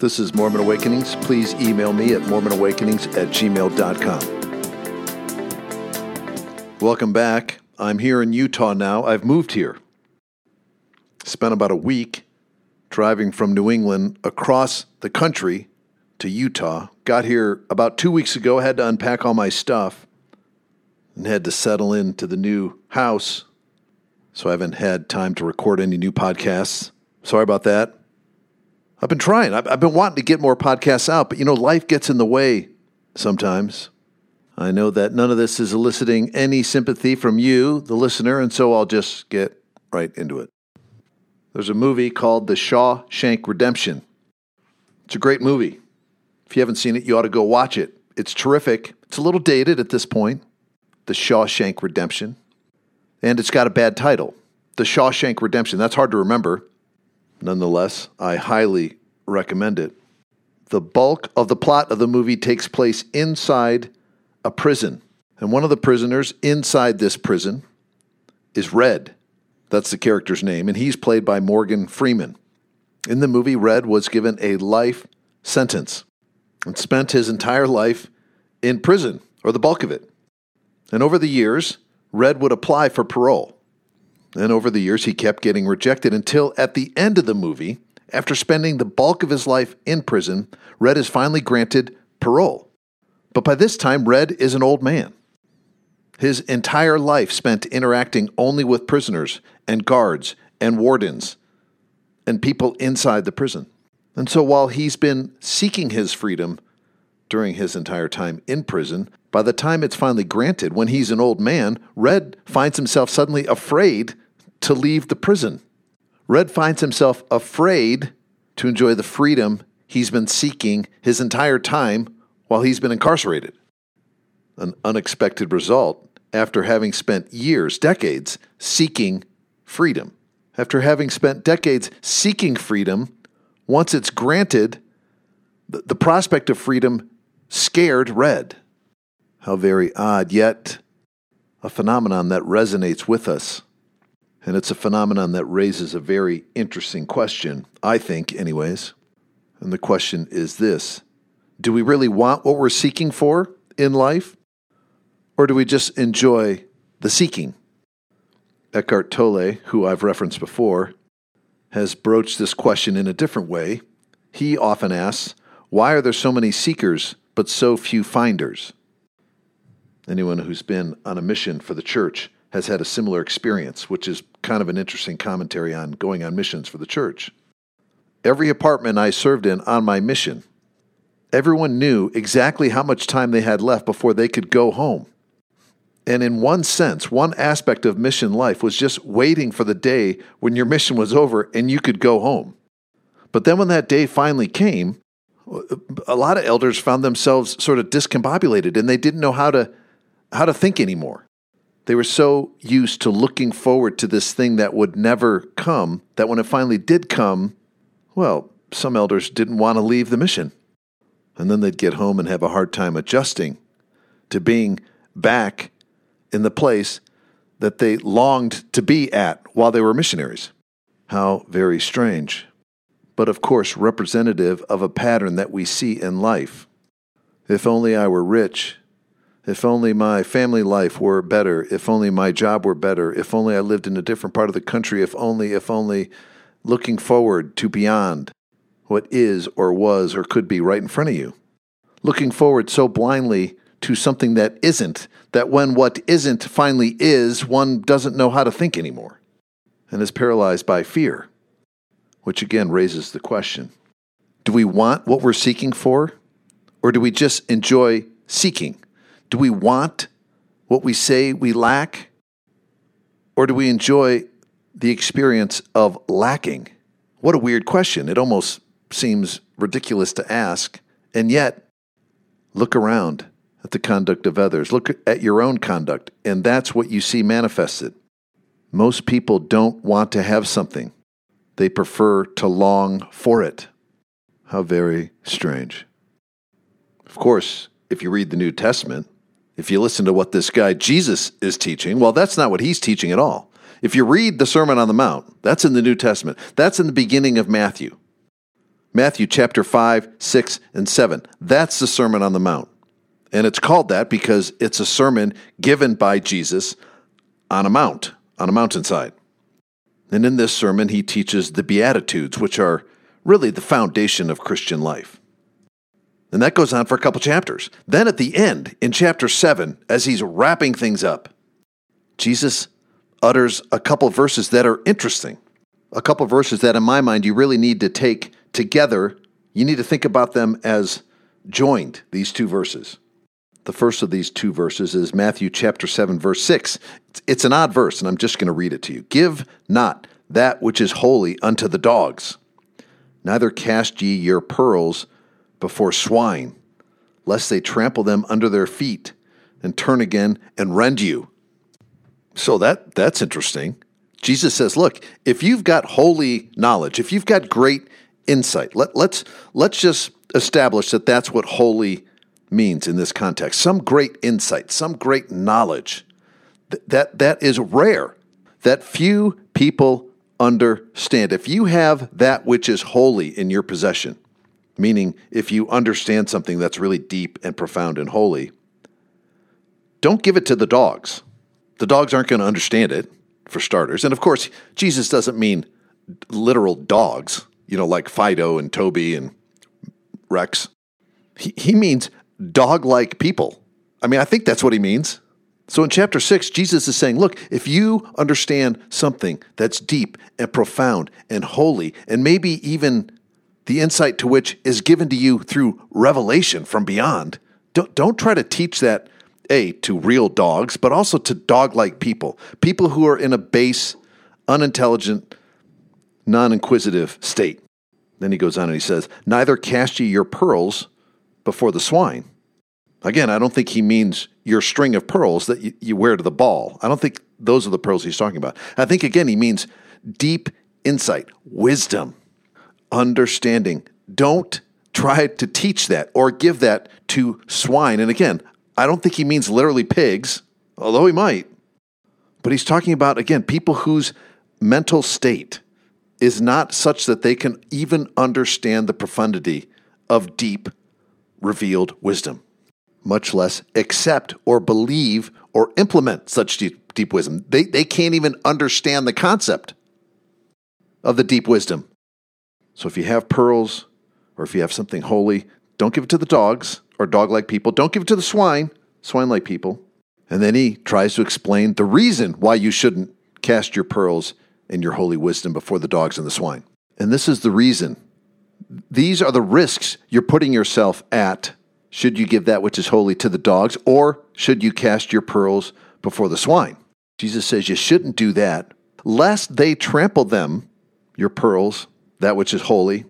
This is Mormon Awakenings. Please email me at mormonawakenings at gmail.com. Welcome back. I'm here in Utah now. I've moved here. Spent about a week driving from New England across the country to Utah. Got here about two weeks ago, had to unpack all my stuff and had to settle into the new house. So I haven't had time to record any new podcasts. Sorry about that. I've been trying. I've, I've been wanting to get more podcasts out, but you know, life gets in the way sometimes. I know that none of this is eliciting any sympathy from you, the listener, and so I'll just get right into it. There's a movie called The Shawshank Redemption. It's a great movie. If you haven't seen it, you ought to go watch it. It's terrific. It's a little dated at this point, The Shawshank Redemption. And it's got a bad title, The Shawshank Redemption. That's hard to remember. Nonetheless, I highly recommend it. The bulk of the plot of the movie takes place inside a prison. And one of the prisoners inside this prison is Red. That's the character's name. And he's played by Morgan Freeman. In the movie, Red was given a life sentence and spent his entire life in prison, or the bulk of it. And over the years, Red would apply for parole. And over the years, he kept getting rejected until at the end of the movie, after spending the bulk of his life in prison, Red is finally granted parole. But by this time, Red is an old man. His entire life spent interacting only with prisoners and guards and wardens and people inside the prison. And so while he's been seeking his freedom during his entire time in prison, by the time it's finally granted, when he's an old man, Red finds himself suddenly afraid to leave the prison. Red finds himself afraid to enjoy the freedom he's been seeking his entire time while he's been incarcerated. An unexpected result after having spent years, decades, seeking freedom. After having spent decades seeking freedom, once it's granted, the, prospect of freedom scared Red. How very odd, yet a phenomenon that resonates with us. And it's a phenomenon that raises a very interesting question, I think, anyways. And the question is this Do we really want what we're seeking for in life? Or do we just enjoy the seeking? Eckhart Tolle, who I've referenced before, has broached this question in a different way. He often asks, Why are there so many seekers but so few finders? Anyone who's been on a mission for the church has had a similar experience, which is kind of an interesting commentary on going on missions for the church. Every apartment I served in on my mission, everyone knew exactly how much time they had left before they could go home. And in one sense, one aspect of mission life was just waiting for the day when your mission was over and you could go home. But then when that day finally came, a lot of elders found themselves sort of discombobulated and they didn't know how to how to think anymore. They were so used to looking forward to this thing that would never come that when it finally did come, well, some elders didn't want to leave the mission. And then they'd get home and have a hard time adjusting to being back in the place that they longed to be at while they were missionaries. How very strange. But of course, representative of a pattern that we see in life. If only I were rich if only my family life were better. If only my job were better. If only I lived in a different part of the country. If only, if only looking forward to beyond what is or was or could be right in front of you. Looking forward so blindly to something that isn't, that when what isn't finally is, one doesn't know how to think anymore and is paralyzed by fear, which again raises the question do we want what we're seeking for, or do we just enjoy seeking? Do we want what we say we lack? Or do we enjoy the experience of lacking? What a weird question. It almost seems ridiculous to ask. And yet, look around at the conduct of others. Look at your own conduct, and that's what you see manifested. Most people don't want to have something, they prefer to long for it. How very strange. Of course, if you read the New Testament, if you listen to what this guy Jesus is teaching, well, that's not what he's teaching at all. If you read the Sermon on the Mount, that's in the New Testament, that's in the beginning of Matthew. Matthew chapter 5, 6, and 7. That's the Sermon on the Mount. And it's called that because it's a sermon given by Jesus on a mount, on a mountainside. And in this sermon, he teaches the Beatitudes, which are really the foundation of Christian life. And that goes on for a couple chapters. Then at the end, in chapter 7, as he's wrapping things up, Jesus utters a couple verses that are interesting. A couple verses that, in my mind, you really need to take together. You need to think about them as joined, these two verses. The first of these two verses is Matthew chapter 7, verse 6. It's an odd verse, and I'm just going to read it to you. Give not that which is holy unto the dogs, neither cast ye your pearls before swine, lest they trample them under their feet and turn again and rend you. So that that's interesting. Jesus says, look, if you've got holy knowledge, if you've got great insight, let, let's let's just establish that that's what holy means in this context. Some great insight, some great knowledge. Th- that that is rare. That few people understand. If you have that which is holy in your possession, meaning if you understand something that's really deep and profound and holy, don't give it to the dogs. The dogs aren't going to understand it, for starters. And of course, Jesus doesn't mean literal dogs, you know, like Fido and Toby and Rex. He, he means dog like people. I mean, I think that's what he means. So in chapter six, Jesus is saying, look, if you understand something that's deep and profound and holy, and maybe even the insight to which is given to you through revelation from beyond, don't, don't try to teach that, A, to real dogs, but also to dog like people, people who are in a base, unintelligent, non inquisitive state. Then he goes on and he says, Neither cast ye your pearls before the swine. Again, I don't think he means your string of pearls that you, you, wear to the ball. I don't think those are the pearls he's talking about. I think, again, he means deep insight, wisdom, understanding. Don't try to teach that or give that to swine. And again, I don't think he means literally pigs, although he might. But he's talking about, again, people whose mental state is not such that they can even understand the profundity of deep revealed wisdom, much less accept or believe or implement such deep, deep wisdom. They, they can't even understand the concept of the deep wisdom. So if you have pearls or if you have something holy, don't give it to the dogs or dog like people. Don't give it to the swine, swine like people. And then he tries to explain the reason why you shouldn't cast your pearls and your holy wisdom before the dogs and the swine. And this is the reason these are the risks you're putting yourself at. Should you give that which is holy to the dogs, or should you cast your pearls before the swine? Jesus says you shouldn't do that, lest they trample them, your pearls, that which is holy,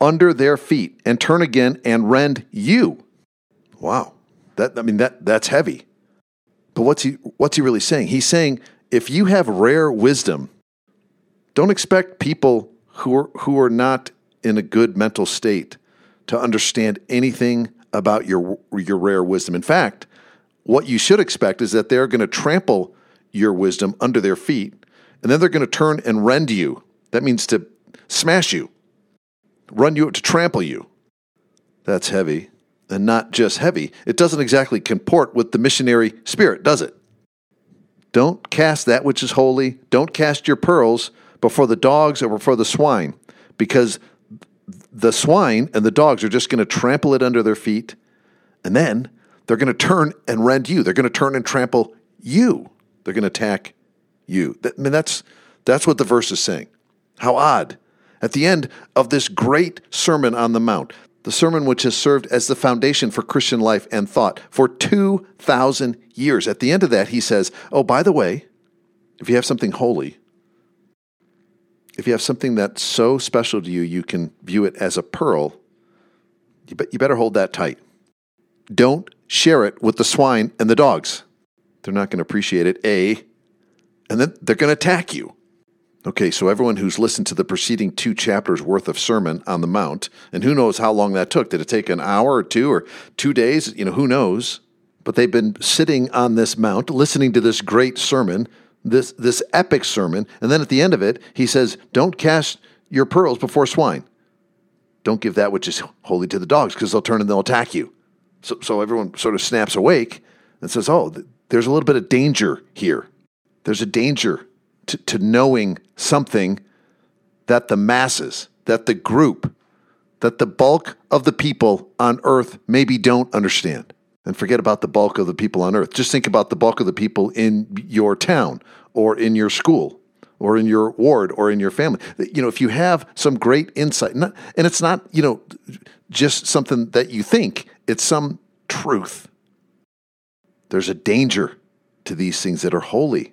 under their feet, and turn again and rend you. Wow. That I mean that that's heavy. But what's he what's he really saying? He's saying if you have rare wisdom, don't expect people who are who are not in a good mental state to understand anything about your your rare wisdom. In fact, what you should expect is that they're going to trample your wisdom under their feet, and then they're going to turn and rend you. That means to smash you, run you to trample you. That's heavy, and not just heavy. It doesn't exactly comport with the missionary spirit, does it? Don't cast that which is holy. Don't cast your pearls before the dogs or before the swine, because the swine and the dogs are just going to trample it under their feet, and then they're going to turn and rend you. They're going to turn and trample you. They're going to attack you. I mean, that's that's what the verse is saying. How odd! At the end of this great Sermon on the Mount, the sermon which has served as the foundation for Christian life and thought for 2,000 years. At the end of that, he says, Oh, by the way, if you have something holy, if you have something that's so special to you, you can view it as a pearl, you, be, you better hold that tight. Don't share it with the swine and the dogs. They're not going to appreciate it, A, and then they're going to attack you. Okay, so everyone who's listened to the preceding two chapters worth of sermon on the Mount, and who knows how long that took? Did it take an hour or two or two days? You know, who knows? But they've been sitting on this mount, listening to this great sermon this, this epic sermon. And then at the end of it, he says, Don't cast your pearls before swine. don't give that which is holy to the dogs because they'll turn and they'll attack you. So, so everyone sort of snaps awake and says, oh, th- there's a little bit of danger here. There's a danger to, to knowing something that the masses, that the group, that the bulk of the people on earth maybe don't understand. And forget about the bulk of the people on earth. Just think about the bulk of the people in your town or in your school or in your ward or in your family. You know, if you have some great insight, not, and it's not, you know, just something that you think, it's some truth. There's a danger to these things that are holy.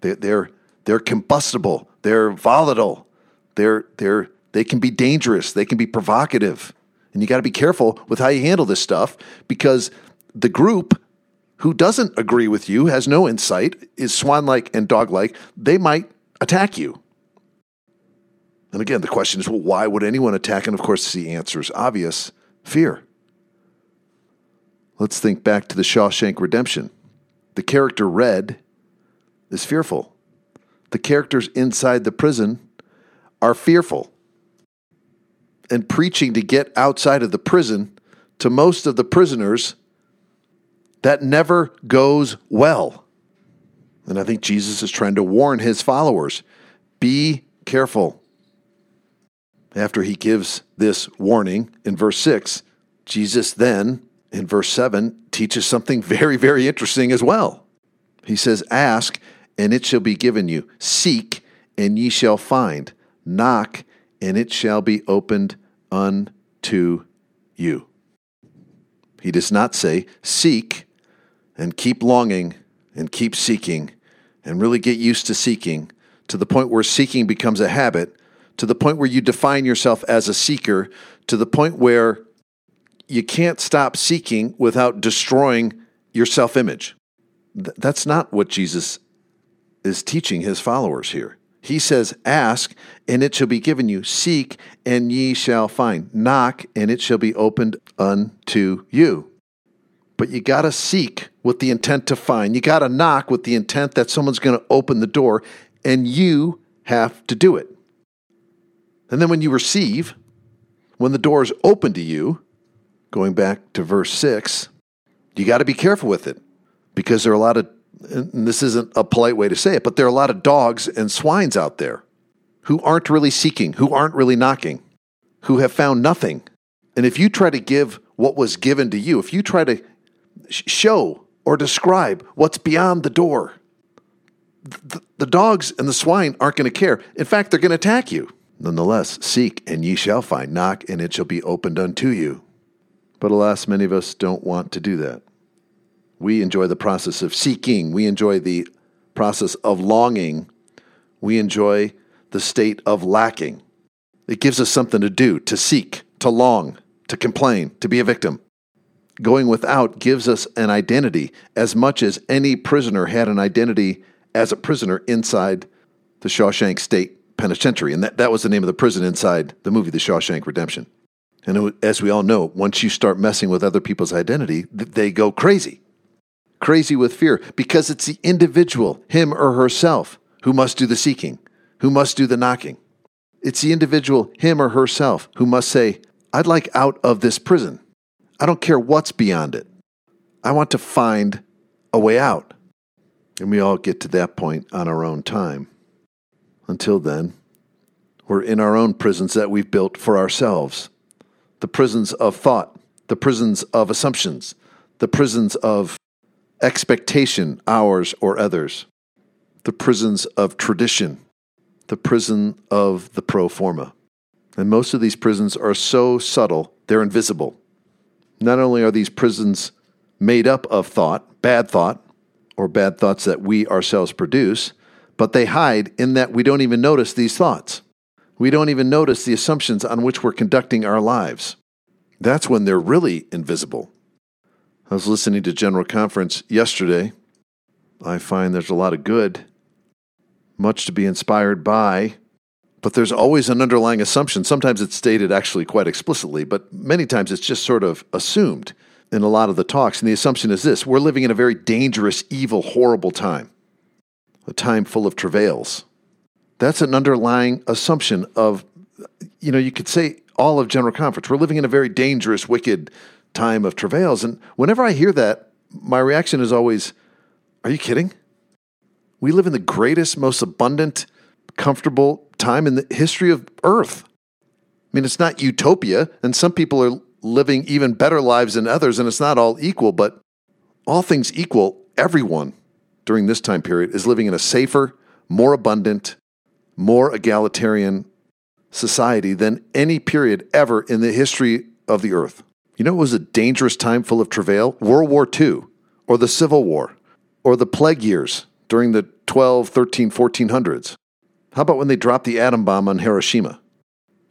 They're, they're, they're combustible, they're volatile, they're, they're, they can be dangerous, they can be provocative. And you got to be careful with how you handle this stuff because the group who doesn't agree with you, has no insight, is swan like and dog like, they might attack you. And again, the question is well, why would anyone attack? And of course, the answer is obvious fear. Let's think back to the Shawshank Redemption. The character Red is fearful. The characters inside the prison are fearful. And preaching to get outside of the prison to most of the prisoners, that never goes well. And I think Jesus is trying to warn his followers be careful. After he gives this warning in verse 6, Jesus then, in verse 7, teaches something very, very interesting as well. He says, Ask, and it shall be given you. Seek, and ye shall find. Knock, and it shall be opened unto you. He does not say, Seek and keep longing and keep seeking and really get used to seeking to the point where seeking becomes a habit, to the point where you define yourself as a seeker, to the point where you can't stop seeking without destroying your self image. Th- that's not what Jesus is teaching his followers here. He says, Ask, and it shall be given you. Seek, and ye shall find. Knock, and it shall be opened unto you. But you got to seek with the intent to find. You got to knock with the intent that someone's going to open the door, and you have to do it. And then when you receive, when the door is open to you, going back to verse 6, you got to be careful with it because there are a lot of and this isn't a polite way to say it, but there are a lot of dogs and swines out there who aren't really seeking, who aren't really knocking, who have found nothing. And if you try to give what was given to you, if you try to show or describe what's beyond the door, the, the dogs and the swine aren't going to care. In fact, they're going to attack you. Nonetheless, seek and ye shall find, knock and it shall be opened unto you. But alas, many of us don't want to do that. We enjoy the process of seeking. We enjoy the process of longing. We enjoy the state of lacking. It gives us something to do, to seek, to long, to complain, to be a victim. Going without gives us an identity as much as any prisoner had an identity as a prisoner inside the Shawshank State Penitentiary. And that, that was the name of the prison inside the movie, The Shawshank Redemption. And as we all know, once you start messing with other people's identity, they go crazy crazy with fear because it's the individual, him or herself, who must do the seeking, who must do the knocking. It's the individual, him or herself, who must say, I'd like out of this prison. I don't care what's beyond it. I want to find a way out. And we all get to that point on our own time. Until then, we're in our own prisons that we've built for ourselves the prisons of thought, the prisons of assumptions, the prisons of expectation, ours or others, the prisons of tradition, the prison of the pro forma. And most of these prisons are so subtle, they're invisible. Not only are these prisons made up of thought, bad thought, or bad thoughts that we ourselves produce, but they hide in that we don't even notice these thoughts. We don't even notice the assumptions on which we're conducting our lives. That's when they're really invisible. I was listening to General Conference yesterday. I find there's a lot of good, much to be inspired by, but there's always an underlying assumption. Sometimes it's stated actually quite explicitly, but many times it's just sort of assumed in a lot of the talks. And the assumption is this we're living in a very dangerous, evil, horrible time, a time full of travails. That's an underlying assumption of, you know, you could say all of General Conference. We're living in a very dangerous, wicked time of travails. And whenever I hear that, my reaction is always, Are you kidding? We live in the greatest, most abundant, comfortable time in the history of Earth. I mean, it's not utopia, and some people are living even better lives than others, and it's not all equal, but all things equal, everyone during this time period is living in a safer, more abundant, more egalitarian society than any period ever in the history of the earth. You know, it was a dangerous time full of travail? World War II, or the Civil War, or the plague years during the 12, 13, 1400s. How about when they dropped the atom bomb on Hiroshima,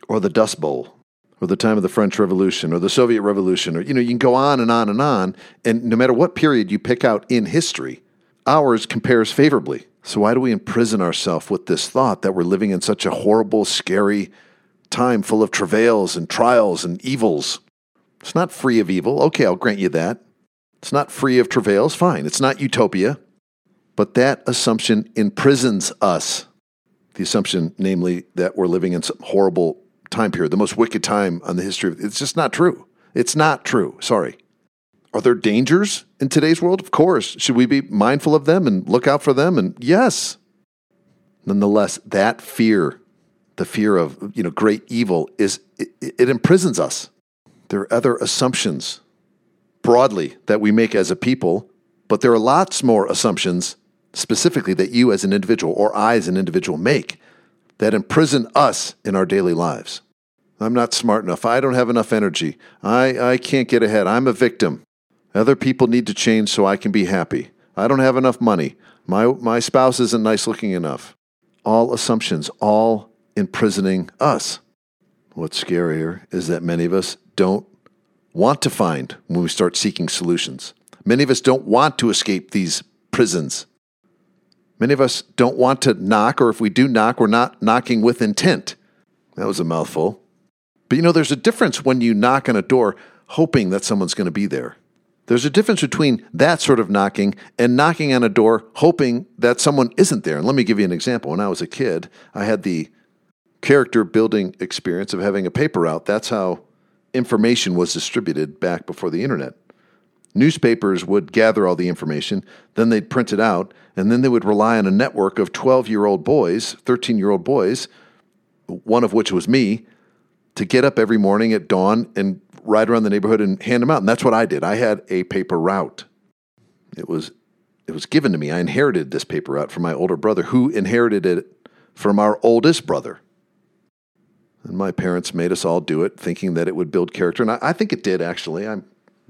or the Dust Bowl, or the time of the French Revolution, or the Soviet Revolution, or, you know, you can go on and on and on. And no matter what period you pick out in history, ours compares favorably. So, why do we imprison ourselves with this thought that we're living in such a horrible, scary time full of travails and trials and evils? It's not free of evil. Okay, I'll grant you that. It's not free of travails. Fine. It's not utopia. But that assumption imprisons us. The assumption, namely, that we're living in some horrible time period, the most wicked time on the history of it's just not true. It's not true. Sorry. Are there dangers in today's world? Of course. Should we be mindful of them and look out for them? And yes. Nonetheless, that fear, the fear of you know great evil, is it, it imprisons us. There are other assumptions broadly that we make as a people, but there are lots more assumptions specifically that you as an individual or I as an individual make that imprison us in our daily lives. I'm not smart enough. I don't have enough energy. I, I can't get ahead. I'm a victim. Other people need to change so I can be happy. I don't have enough money. My, my spouse isn't nice looking enough. All assumptions, all imprisoning us. What's scarier is that many of us don't want to find when we start seeking solutions. Many of us don't want to escape these prisons. Many of us don't want to knock, or if we do knock, we're not knocking with intent. That was a mouthful. But you know, there's a difference when you knock on a door hoping that someone's going to be there. There's a difference between that sort of knocking and knocking on a door hoping that someone isn't there. And let me give you an example. When I was a kid, I had the character building experience of having a paper route. That's how information was distributed back before the internet. Newspapers would gather all the information, then they'd print it out, and then they would rely on a network of 12 year old boys, 13 year old boys, one of which was me, to get up every morning at dawn and ride around the neighborhood and hand them out. And that's what I did. I had a paper route. It was it was given to me. I inherited this paper route from my older brother, who inherited it from our oldest brother. And my parents made us all do it, thinking that it would build character. And I, I think it did, actually. I'm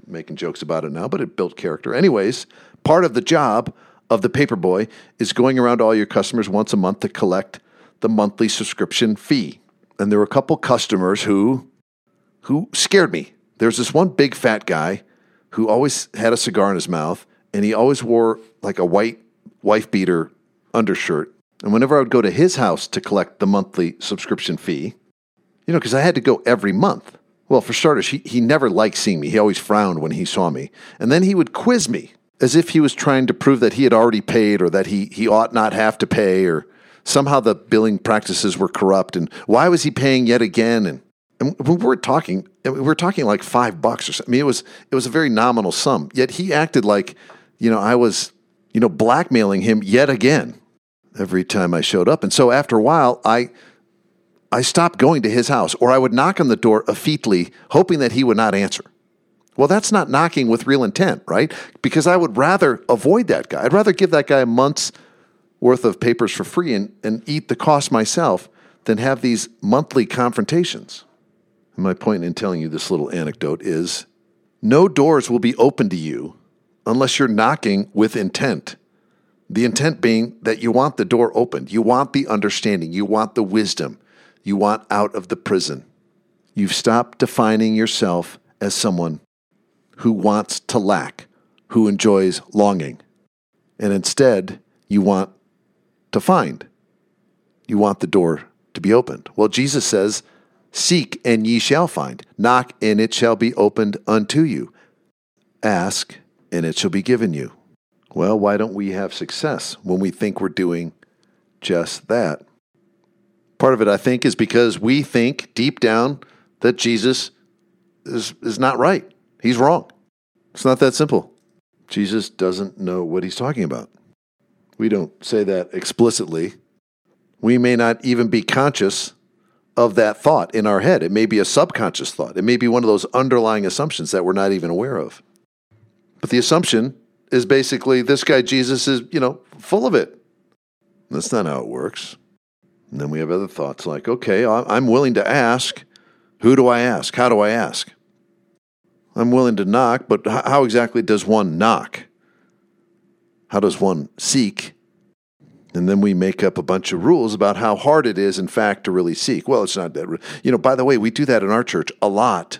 making jokes about it now, but it built character. Anyways, part of the job of the paper boy is going around all your customers once a month to collect the monthly subscription fee. And there were a couple customers who who scared me. There's this one big fat guy who always had a cigar in his mouth and he always wore like a white wife beater undershirt. And whenever I would go to his house to collect the monthly subscription fee, you know, because I had to go every month. Well, for starters, he, he never liked seeing me. He always frowned when he saw me. And then he would quiz me as if he was trying to prove that he had already paid or that he, he ought not have to pay or somehow the billing practices were corrupt and why was he paying yet again? And and we were talking, we were talking like five bucks or something. I mean, it was it was a very nominal sum. Yet he acted like, you know, I was, you know, blackmailing him yet again every time I showed up. And so after a while, I I stopped going to his house, or I would knock on the door effetely, hoping that he would not answer. Well, that's not knocking with real intent, right? Because I would rather avoid that guy. I'd rather give that guy a month's worth of papers for free and, and eat the cost myself than have these monthly confrontations. And my point in telling you this little anecdote is no doors will be open to you unless you're knocking with intent. The intent being that you want the door opened, you want the understanding, you want the wisdom, you want out of the prison. You've stopped defining yourself as someone who wants to lack, who enjoys longing. And instead, you want to find. You want the door to be opened. Well, Jesus says, Seek, and ye shall find. Knock, and it shall be opened unto you. Ask, and it shall be given you. Well, why don't we have success when we think we're doing just that? Part of it, I think, is because we think deep down that Jesus is, is not right. He's wrong. It's not that simple. Jesus doesn't know what he's talking about. We don't say that explicitly. We may not even be conscious of that thought in our head. It may be a subconscious thought. It may be one of those underlying assumptions that we're not even aware of. But the assumption is basically this guy Jesus is, you know, full of it. That's not how it works. And then we have other thoughts like, okay, I'm willing to ask. Who do I ask? How do I ask? I'm willing to knock, but how exactly does one knock? How does one seek? And then we make up a bunch of rules about how hard it is, in fact, to really seek. Well, it's not that. You know, by the way, we do that in our church a lot.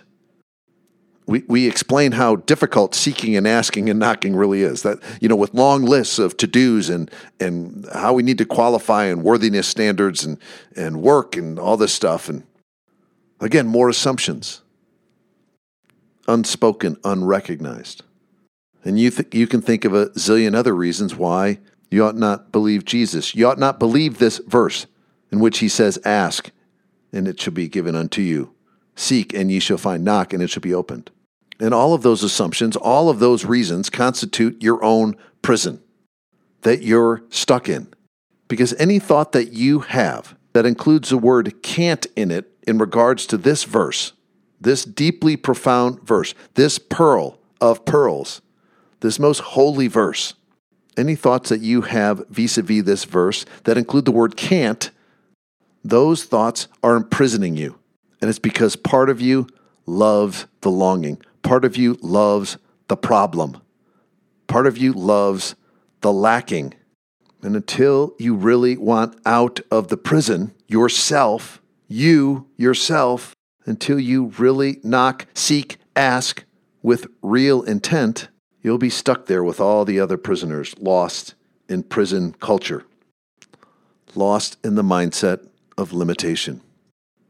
We, we explain how difficult seeking and asking and knocking really is. That, you know, with long lists of to dos and, and how we need to qualify and worthiness standards and, and work and all this stuff. And again, more assumptions, unspoken, unrecognized. And you, th- you can think of a zillion other reasons why you ought not believe Jesus. You ought not believe this verse in which he says, Ask, and it shall be given unto you. Seek, and ye shall find. Knock, and it shall be opened. And all of those assumptions, all of those reasons constitute your own prison that you're stuck in. Because any thought that you have that includes the word can't in it in regards to this verse, this deeply profound verse, this pearl of pearls, this most holy verse, any thoughts that you have vis a vis this verse that include the word can't, those thoughts are imprisoning you. And it's because part of you loves the longing, part of you loves the problem, part of you loves the lacking. And until you really want out of the prison yourself, you yourself, until you really knock, seek, ask with real intent, You'll be stuck there with all the other prisoners, lost in prison culture, lost in the mindset of limitation.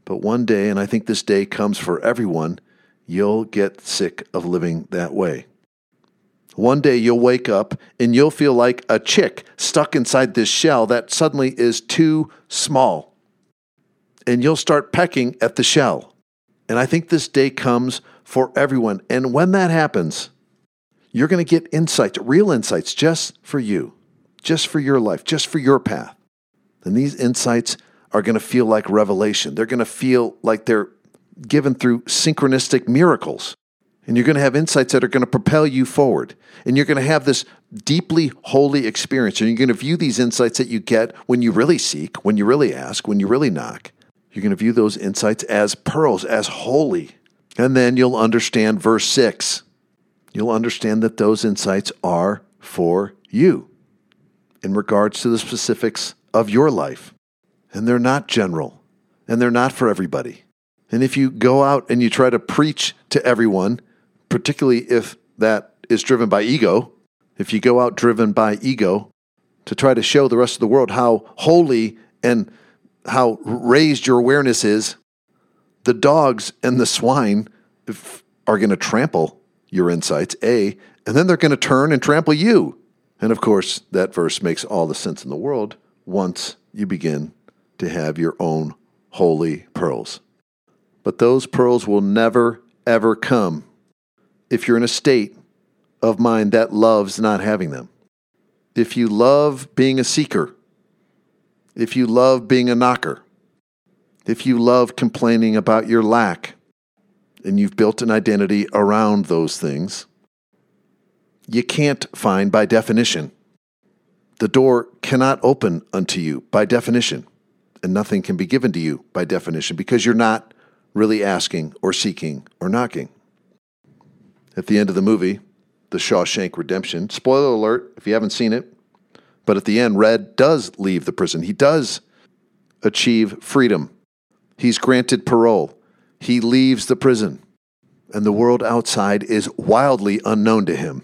But one day, and I think this day comes for everyone, you'll get sick of living that way. One day you'll wake up and you'll feel like a chick stuck inside this shell that suddenly is too small. And you'll start pecking at the shell. And I think this day comes for everyone. And when that happens, you're going to get insights, real insights, just for you, just for your life, just for your path. And these insights are going to feel like revelation. They're going to feel like they're given through synchronistic miracles. And you're going to have insights that are going to propel you forward. And you're going to have this deeply holy experience. And you're going to view these insights that you get when you really seek, when you really ask, when you really knock. You're going to view those insights as pearls, as holy. And then you'll understand verse 6 you'll understand that those insights are for you in regards to the specifics of your life. And they're not general, and they're not for everybody. And if you go out and you try to preach to everyone, particularly if that is driven by ego, if you go out driven by ego to try to show the rest of the world how holy and how raised your awareness is, the dogs and the swine are going to trample your insights, A, and then they're going to turn and trample you. And of course, that verse makes all the sense in the world once you begin to have your own holy pearls. But those pearls will never, ever come if you're in a state of mind that loves not having them. If you love being a seeker, if you love being a knocker, if you love complaining about your lack, and you've built an identity around those things, you can't find by definition. The door cannot open unto you by definition, and nothing can be given to you by definition because you're not really asking or seeking or knocking. At the end of the movie, The Shawshank Redemption, spoiler alert if you haven't seen it, but at the end, Red does leave the prison. He does achieve freedom. He's granted parole. He leaves the prison, and the world outside is wildly unknown to him.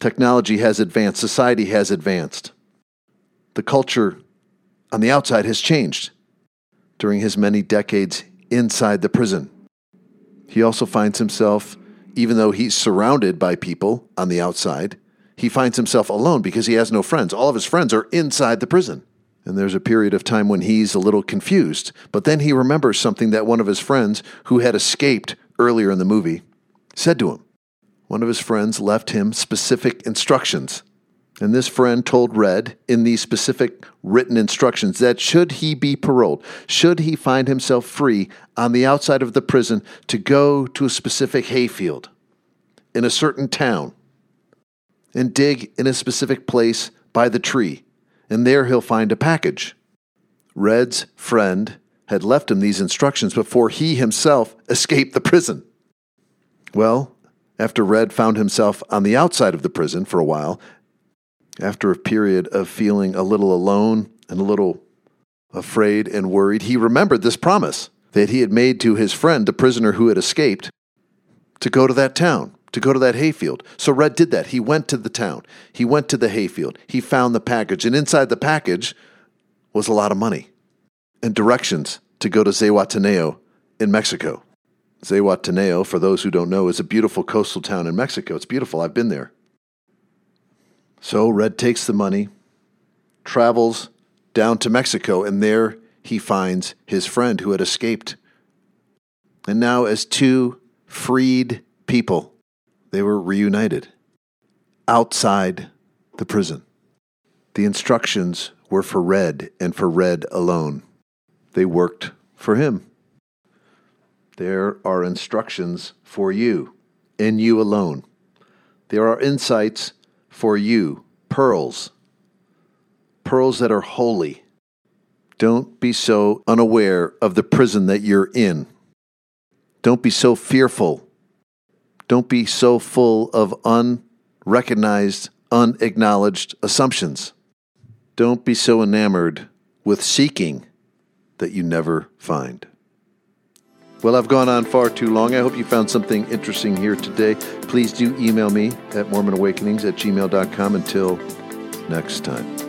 Technology has advanced, society has advanced. The culture on the outside has changed during his many decades inside the prison. He also finds himself, even though he's surrounded by people on the outside, he finds himself alone because he has no friends. All of his friends are inside the prison. And there's a period of time when he's a little confused. But then he remembers something that one of his friends, who had escaped earlier in the movie, said to him. One of his friends left him specific instructions. And this friend told Red in these specific written instructions that should he be paroled, should he find himself free on the outside of the prison to go to a specific hayfield in a certain town and dig in a specific place by the tree, and there he'll find a package. Red's friend had left him these instructions before he himself escaped the prison. Well, after Red found himself on the outside of the prison for a while, after a period of feeling a little alone and a little afraid and worried, he remembered this promise that he had made to his friend, the prisoner who had escaped, to go to that town, to go to that hayfield. So Red did that. He went to the town, he went to the hayfield, he found the package, and inside the package was a lot of money and directions to go to Zihuatanejo in Mexico. Zihuatanejo, for those who don't know, is a beautiful coastal town in Mexico. It's beautiful. I've been there. So Red takes the money, travels down to Mexico, and there he finds his friend who had escaped. And now, as two freed people, they were reunited outside the prison. The instructions were for Red and for Red alone. They worked for him. There are instructions for you and you alone. There are insights for you pearls, pearls that are holy. Don't be so unaware of the prison that you're in. Don't be so fearful. Don't be so full of unrecognized, unacknowledged assumptions. Don't be so enamored with seeking that you never find. Well, I've gone on far too long. I hope you found something interesting here today. Please do email me at MormonAwakenings at gmail.com. Until next time.